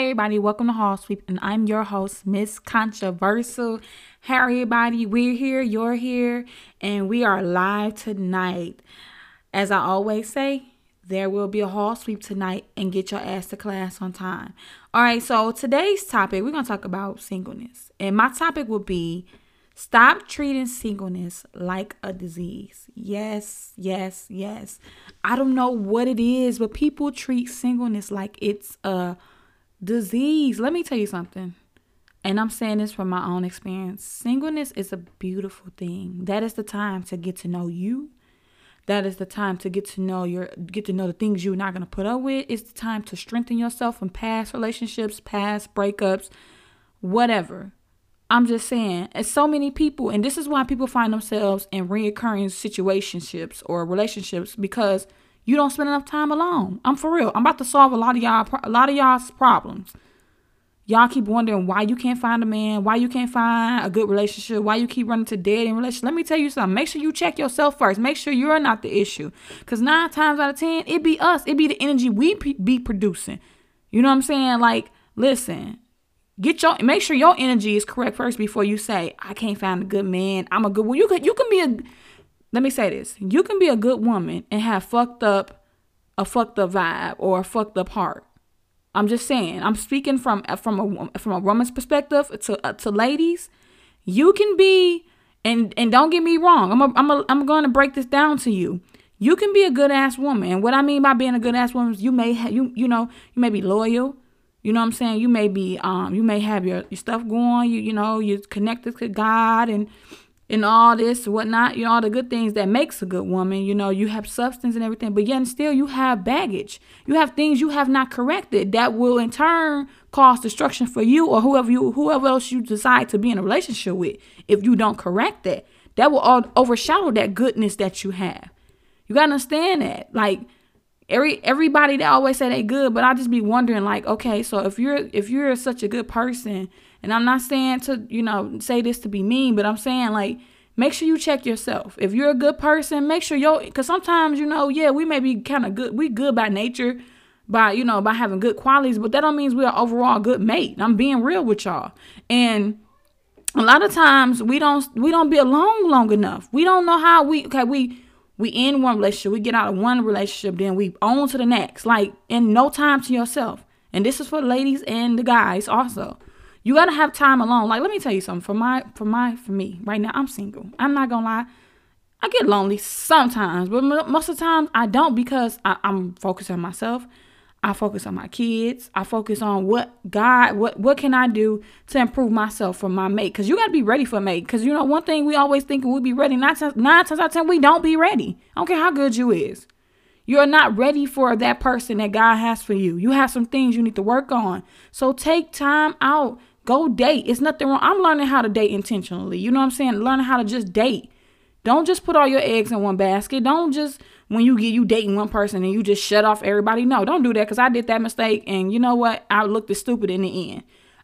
Hi, everybody. Welcome to Hall Sweep, and I'm your host, Miss Controversial. Hi, everybody. We're here, you're here, and we are live tonight. As I always say, there will be a Hall Sweep tonight, and get your ass to class on time. All right, so today's topic, we're going to talk about singleness, and my topic will be Stop treating singleness like a disease. Yes, yes, yes. I don't know what it is, but people treat singleness like it's a disease. Let me tell you something. And I'm saying this from my own experience. Singleness is a beautiful thing. That is the time to get to know you. That is the time to get to know your get to know the things you're not gonna put up with. It's the time to strengthen yourself from past relationships, past breakups, whatever. I'm just saying, as so many people, and this is why people find themselves in reoccurring situationships or relationships because you don't spend enough time alone. I'm for real. I'm about to solve a lot of y'all, a lot of y'all's problems. Y'all keep wondering why you can't find a man, why you can't find a good relationship, why you keep running to dead in relationships. Let me tell you something. Make sure you check yourself first. Make sure you're not the issue. Because nine times out of ten, it be us. It be the energy we be producing. You know what I'm saying? Like, listen, Get your make sure your energy is correct first before you say, I can't find a good man. I'm a good one. You could you can be a let me say this. You can be a good woman and have fucked up a fucked up vibe or a fucked up heart. I'm just saying. I'm speaking from from a from a woman's perspective to uh, to ladies. You can be and and don't get me wrong. I'm a, I'm a, I'm going to break this down to you. You can be a good ass woman. And what I mean by being a good ass woman is you may ha- you you know, you may be loyal, you know what I'm saying? You may be um you may have your, your stuff going, you you know, you're connected to God and and all this whatnot, you know, all the good things that makes a good woman. You know, you have substance and everything, but yet still you have baggage. You have things you have not corrected that will in turn cause destruction for you or whoever you whoever else you decide to be in a relationship with if you don't correct that. That will all overshadow that goodness that you have. You gotta understand that. Like every everybody that always say they good, but I just be wondering like, okay, so if you're if you're such a good person, and I'm not saying to you know say this to be mean, but I'm saying like make sure you check yourself. If you're a good person, make sure yo because sometimes you know yeah we may be kind of good we good by nature by you know by having good qualities, but that don't mean we're overall good mate. I'm being real with y'all and a lot of times we don't we don't be alone long enough. We don't know how we okay we we end one relationship, we get out of one relationship, then we on to the next. Like in no time to yourself. And this is for ladies and the guys also. You gotta have time alone. Like let me tell you something. For my for my for me right now, I'm single. I'm not gonna lie. I get lonely sometimes, but most of the time I don't because I, I'm focused on myself. I focus on my kids. I focus on what God, what what can I do to improve myself for my mate? Because you got to be ready for mate. Because you know one thing we always think we'll be ready. Nine times, nine times out of ten, we don't be ready. I don't care how good you is. You're not ready for that person that God has for you. You have some things you need to work on. So take time out. Go date. It's nothing wrong. I'm learning how to date intentionally. You know what I'm saying? Learning how to just date. Don't just put all your eggs in one basket. Don't just when you get you dating one person and you just shut off everybody. No, don't do that because I did that mistake. And you know what? I looked as stupid in the end.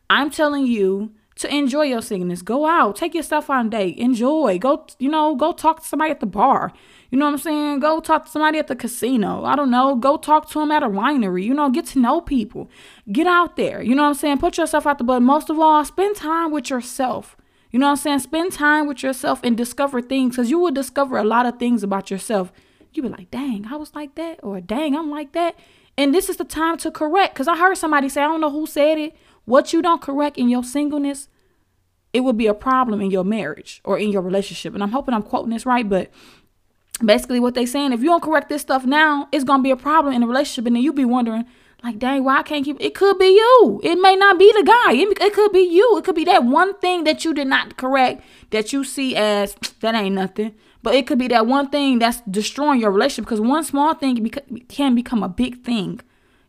I'm telling you to enjoy your singleness. Go out, take yourself on a date, enjoy. Go, you know, go talk to somebody at the bar. You know what I'm saying? Go talk to somebody at the casino. I don't know. Go talk to them at a winery. You know, get to know people. Get out there. You know what I'm saying? Put yourself out the But most of all, spend time with yourself. You know what I'm saying? Spend time with yourself and discover things because you will discover a lot of things about yourself you be like, dang, I was like that, or dang, I'm like that. And this is the time to correct. Because I heard somebody say, I don't know who said it. What you don't correct in your singleness, it will be a problem in your marriage or in your relationship. And I'm hoping I'm quoting this right, but basically what they saying, if you don't correct this stuff now, it's gonna be a problem in the relationship. And then you be wondering, like, dang, why I can't keep it could be you. It may not be the guy. It, it could be you. It could be that one thing that you did not correct that you see as that ain't nothing. But it could be that one thing that's destroying your relationship because one small thing can become a big thing,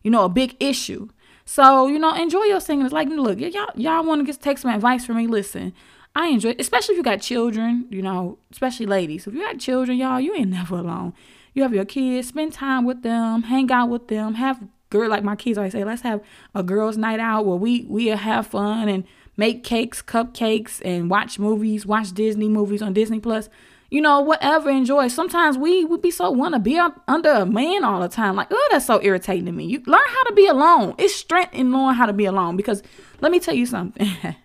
you know, a big issue. So, you know, enjoy your singing. It's like, look, y'all, y'all want to take some advice from me? Listen, I enjoy, especially if you got children, you know, especially ladies. If you got children, y'all, you ain't never alone. You have your kids, spend time with them, hang out with them, have girl like my kids always say, let's have a girls' night out where we we have fun and make cakes, cupcakes, and watch movies, watch Disney movies on Disney Plus you know, whatever, enjoy. Sometimes we would be so want to be under a man all the time. Like, oh, that's so irritating to me. You learn how to be alone. It's strength in knowing how to be alone. Because let me tell you something.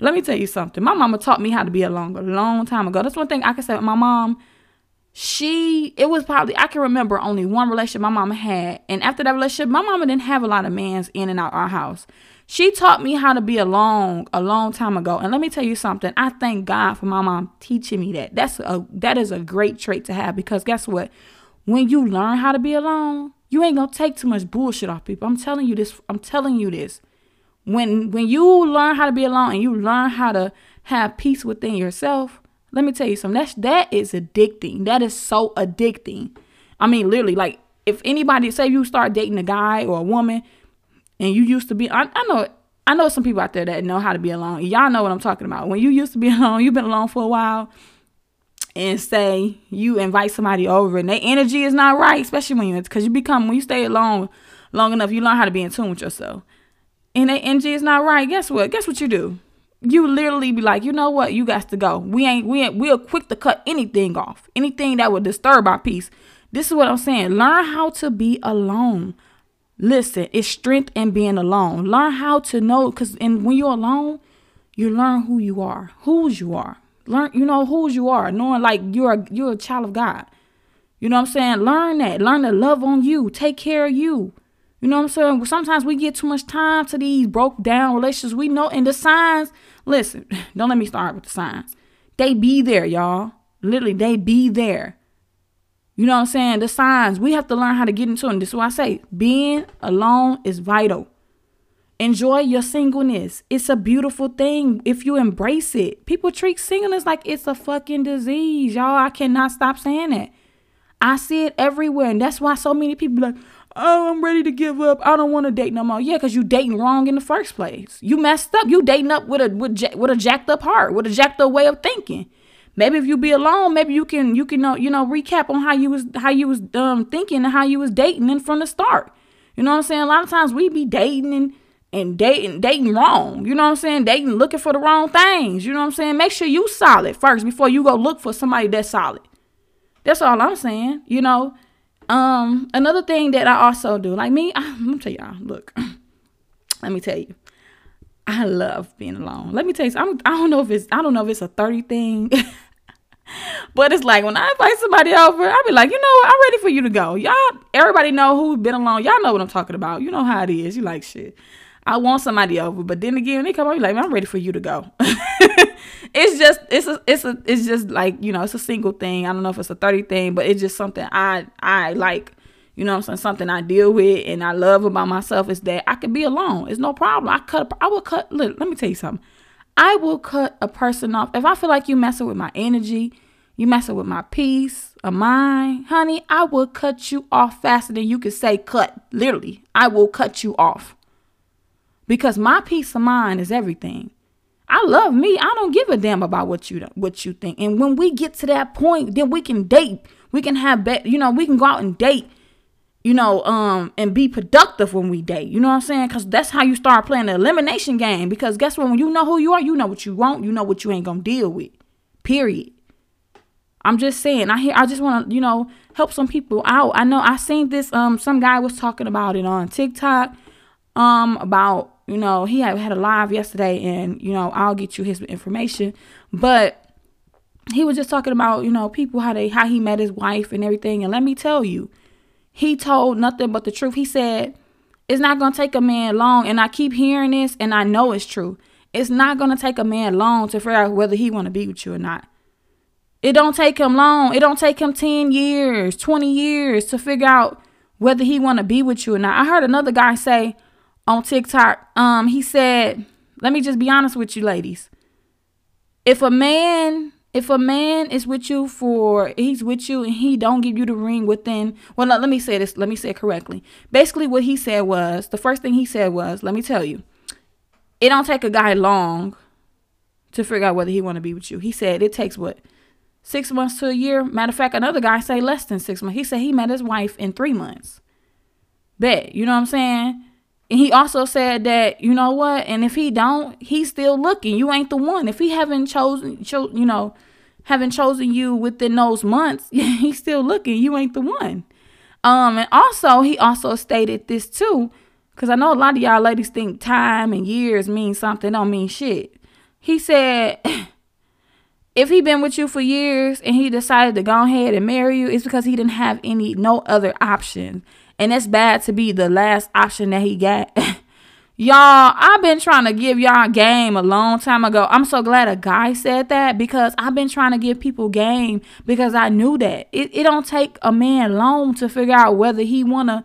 let me tell you something. My mama taught me how to be alone a long time ago. That's one thing I can say my mom. She, it was probably, I can remember only one relationship my mama had. And after that relationship, my mama didn't have a lot of mans in and out our house. She taught me how to be alone a long time ago. And let me tell you something. I thank God for my mom teaching me that. That's a that is a great trait to have because guess what? When you learn how to be alone, you ain't gonna take too much bullshit off people. I'm telling you this. I'm telling you this. When when you learn how to be alone and you learn how to have peace within yourself, let me tell you something. That's that is addicting. That is so addicting. I mean, literally, like if anybody say you start dating a guy or a woman and you used to be I, I know I know some people out there that know how to be alone. Y'all know what I'm talking about. When you used to be alone, you've been alone for a while, and say you invite somebody over and their energy is not right, especially when you because you become when you stay alone long enough, you learn how to be in tune with yourself. And their energy is not right. Guess what? Guess what you do? You literally be like, you know what? You got to go. We ain't we ain't we're quick to cut anything off, anything that would disturb our peace. This is what I'm saying. Learn how to be alone. Listen, it's strength in being alone. Learn how to know because and when you're alone, you learn who you are, whose you are. Learn, you know, whose you are, knowing like you're a, you're a child of God. You know what I'm saying? Learn that. Learn to love on you. Take care of you. You know what I'm saying? Sometimes we get too much time to these broke down relationships. We know, and the signs, listen, don't let me start with the signs. They be there, y'all. Literally, they be there. You know what I'm saying? The signs. We have to learn how to get into them. This is why I say being alone is vital. Enjoy your singleness. It's a beautiful thing if you embrace it. People treat singleness like it's a fucking disease. Y'all, I cannot stop saying that. I see it everywhere. And that's why so many people like, oh, I'm ready to give up. I don't want to date no more. Yeah, because you dating wrong in the first place. You messed up. You dating up with a with, with a jacked up heart, with a jacked up way of thinking. Maybe if you be alone, maybe you can you can uh, you know recap on how you was how you was um thinking and how you was dating in from the start. You know what I'm saying? A lot of times we be dating and and dating dating wrong. You know what I'm saying? Dating looking for the wrong things. You know what I'm saying? Make sure you solid first before you go look for somebody that's solid. That's all I'm saying. You know. Um, another thing that I also do, like me, I, I'm gonna tell y'all. Look, let me tell you. I love being alone. Let me tell you, I'm, I don't know if it's I don't know if it's a 30 thing. But it's like when I invite somebody over, I'll be like, you know what? I'm ready for you to go. Y'all, everybody know who's been along. Y'all know what I'm talking about. You know how it is. You like shit. I want somebody over, but then again, they come over like, I'm ready for you to go. it's just, it's a, it's a, it's just like you know, it's a single thing. I don't know if it's a thirty thing, but it's just something I, I like. You know I'm saying? Something I deal with and I love about myself is that I can be alone. It's no problem. I cut. I will cut. Look, let me tell you something. I will cut a person off if I feel like you messing with my energy you messing with my peace of mind, honey, I will cut you off faster than you can say cut. Literally, I will cut you off. Because my peace of mind is everything. I love me. I don't give a damn about what you what you think. And when we get to that point, then we can date. We can have bet, you know, we can go out and date, you know, um, and be productive when we date. You know what I'm saying? Because that's how you start playing the elimination game. Because guess what? When you know who you are, you know what you want, you know what you ain't gonna deal with. Period. I'm just saying. I hear. I just want to, you know, help some people out. I know. I seen this. Um, some guy was talking about it on TikTok. Um, about you know he had had a live yesterday, and you know I'll get you his information. But he was just talking about you know people how they how he met his wife and everything. And let me tell you, he told nothing but the truth. He said it's not gonna take a man long, and I keep hearing this, and I know it's true. It's not gonna take a man long to figure out whether he want to be with you or not. It don't take him long. It don't take him 10 years, 20 years to figure out whether he want to be with you or not. I heard another guy say on TikTok, um, he said, let me just be honest with you ladies. If a man if a man is with you for he's with you and he don't give you the ring within well let me say this let me say it correctly basically what he said was the first thing he said was let me tell you it don't take a guy long to figure out whether he want to be with you he said it takes what six months to a year. Matter of fact, another guy say less than six months. He said he met his wife in three months. Bet, you know what I'm saying? And he also said that, you know what? And if he don't, he's still looking. You ain't the one. If he haven't chosen, cho- you know, having chosen you within those months, he's still looking. You ain't the one. Um, and also he also stated this too, because I know a lot of y'all ladies think time and years mean something, don't mean shit. He said if he been with you for years and he decided to go ahead and marry you, it's because he didn't have any no other option. And it's bad to be the last option that he got. y'all, I've been trying to give y'all game a long time ago. I'm so glad a guy said that because I've been trying to give people game because I knew that. It, it don't take a man long to figure out whether he wanna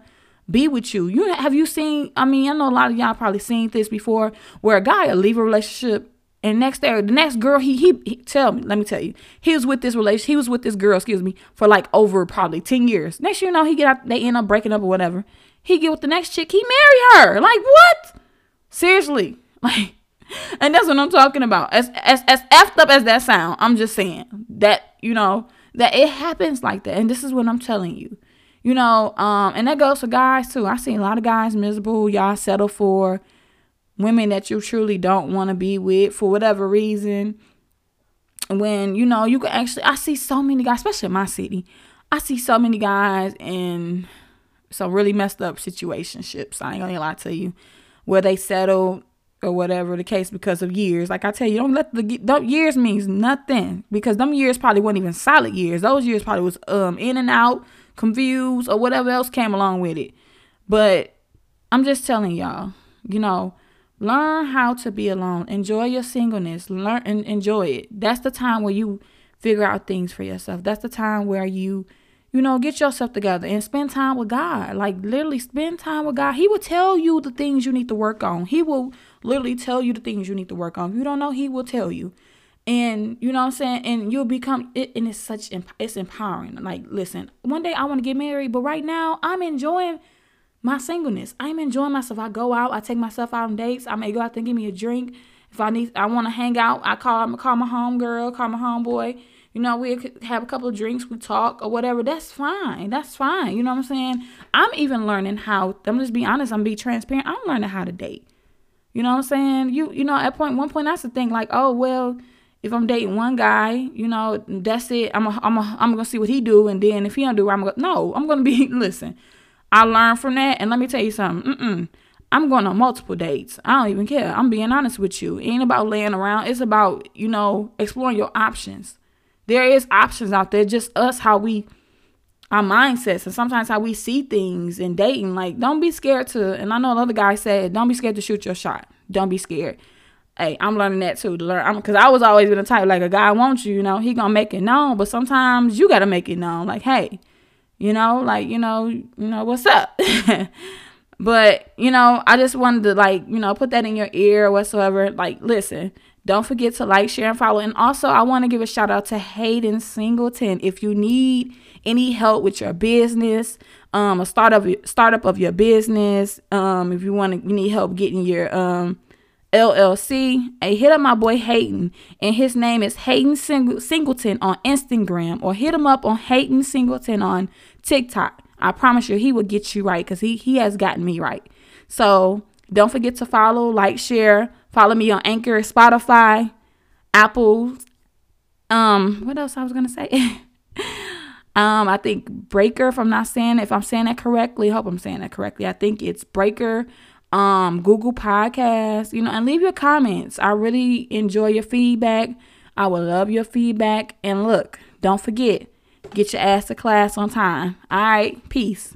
be with you. You have you seen I mean, I know a lot of y'all probably seen this before where a guy will leave a relationship and next day, the next girl, he, he, he tell me, let me tell you, he was with this relation, he was with this girl, excuse me, for like over probably ten years. Next you know, he get out, they end up breaking up or whatever. He get with the next chick, he marry her. Like what? Seriously, like, and that's what I'm talking about. As as as effed up as that sound, I'm just saying that you know that it happens like that, and this is what I'm telling you. You know, um, and that goes for guys too. I seen a lot of guys miserable. Y'all settle for women that you truly don't want to be with for whatever reason. When you know you can actually, I see so many guys, especially in my city. I see so many guys in some really messed up situationships. I ain't gonna lie to you, where they settled or whatever the case because of years. Like I tell you, don't let the don't, years means nothing because them years probably weren't even solid years. Those years probably was um in and out, confused or whatever else came along with it. But I'm just telling y'all, you know, Learn how to be alone. Enjoy your singleness. Learn and enjoy it. That's the time where you figure out things for yourself. That's the time where you, you know, get yourself together and spend time with God. Like literally spend time with God. He will tell you the things you need to work on. He will literally tell you the things you need to work on. If you don't know, he will tell you. And you know what I'm saying? And you'll become it and it's such it's empowering. Like, listen, one day I want to get married, but right now I'm enjoying my singleness. I'm enjoying myself. I go out, I take myself out on dates. I may go out and give me a drink. If I need I want to hang out, I call call my home girl, call my homeboy. You know, we have a couple of drinks, we talk or whatever. That's fine. That's fine. You know what I'm saying? I'm even learning how I'm just be honest, I'm be transparent. I'm learning how to date. You know what I'm saying? You you know, at point one point I used to think like, oh well, if I'm dating one guy, you know, that's it. I'm a, I'm a, I'm gonna see what he do, and then if he don't do, I'm gonna no. I'm gonna be listen. I learned from that. And let me tell you something. Mm-mm. I'm going on multiple dates. I don't even care. I'm being honest with you. It ain't about laying around. It's about, you know, exploring your options. There is options out there. Just us, how we, our mindsets, and sometimes how we see things in dating. Like, don't be scared to, and I know another guy said, don't be scared to shoot your shot. Don't be scared. Hey, I'm learning that too to learn. Because I was always been a type, like, a guy wants you, you know, he gonna make it known. But sometimes you gotta make it known. Like, hey, you know, like, you know, you know, what's up? but, you know, I just wanted to like, you know, put that in your ear or whatsoever. Like, listen, don't forget to like, share, and follow. And also, I want to give a shout out to Hayden Singleton. If you need any help with your business, um, a startup startup of your business, um, if you want to, you need help getting your um LLC. Hey, hit up my boy Hayden, and his name is Hayden Singleton on Instagram, or hit him up on Hayden Singleton on TikTok. I promise you, he will get you right because he he has gotten me right. So don't forget to follow, like, share, follow me on Anchor, Spotify, Apple. Um, what else I was gonna say? um, I think Breaker. If I'm not saying if I'm saying that correctly, hope I'm saying that correctly. I think it's Breaker um, Google Podcasts, you know, and leave your comments. I really enjoy your feedback. I would love your feedback. And look, don't forget, get your ass to class on time. All right, peace.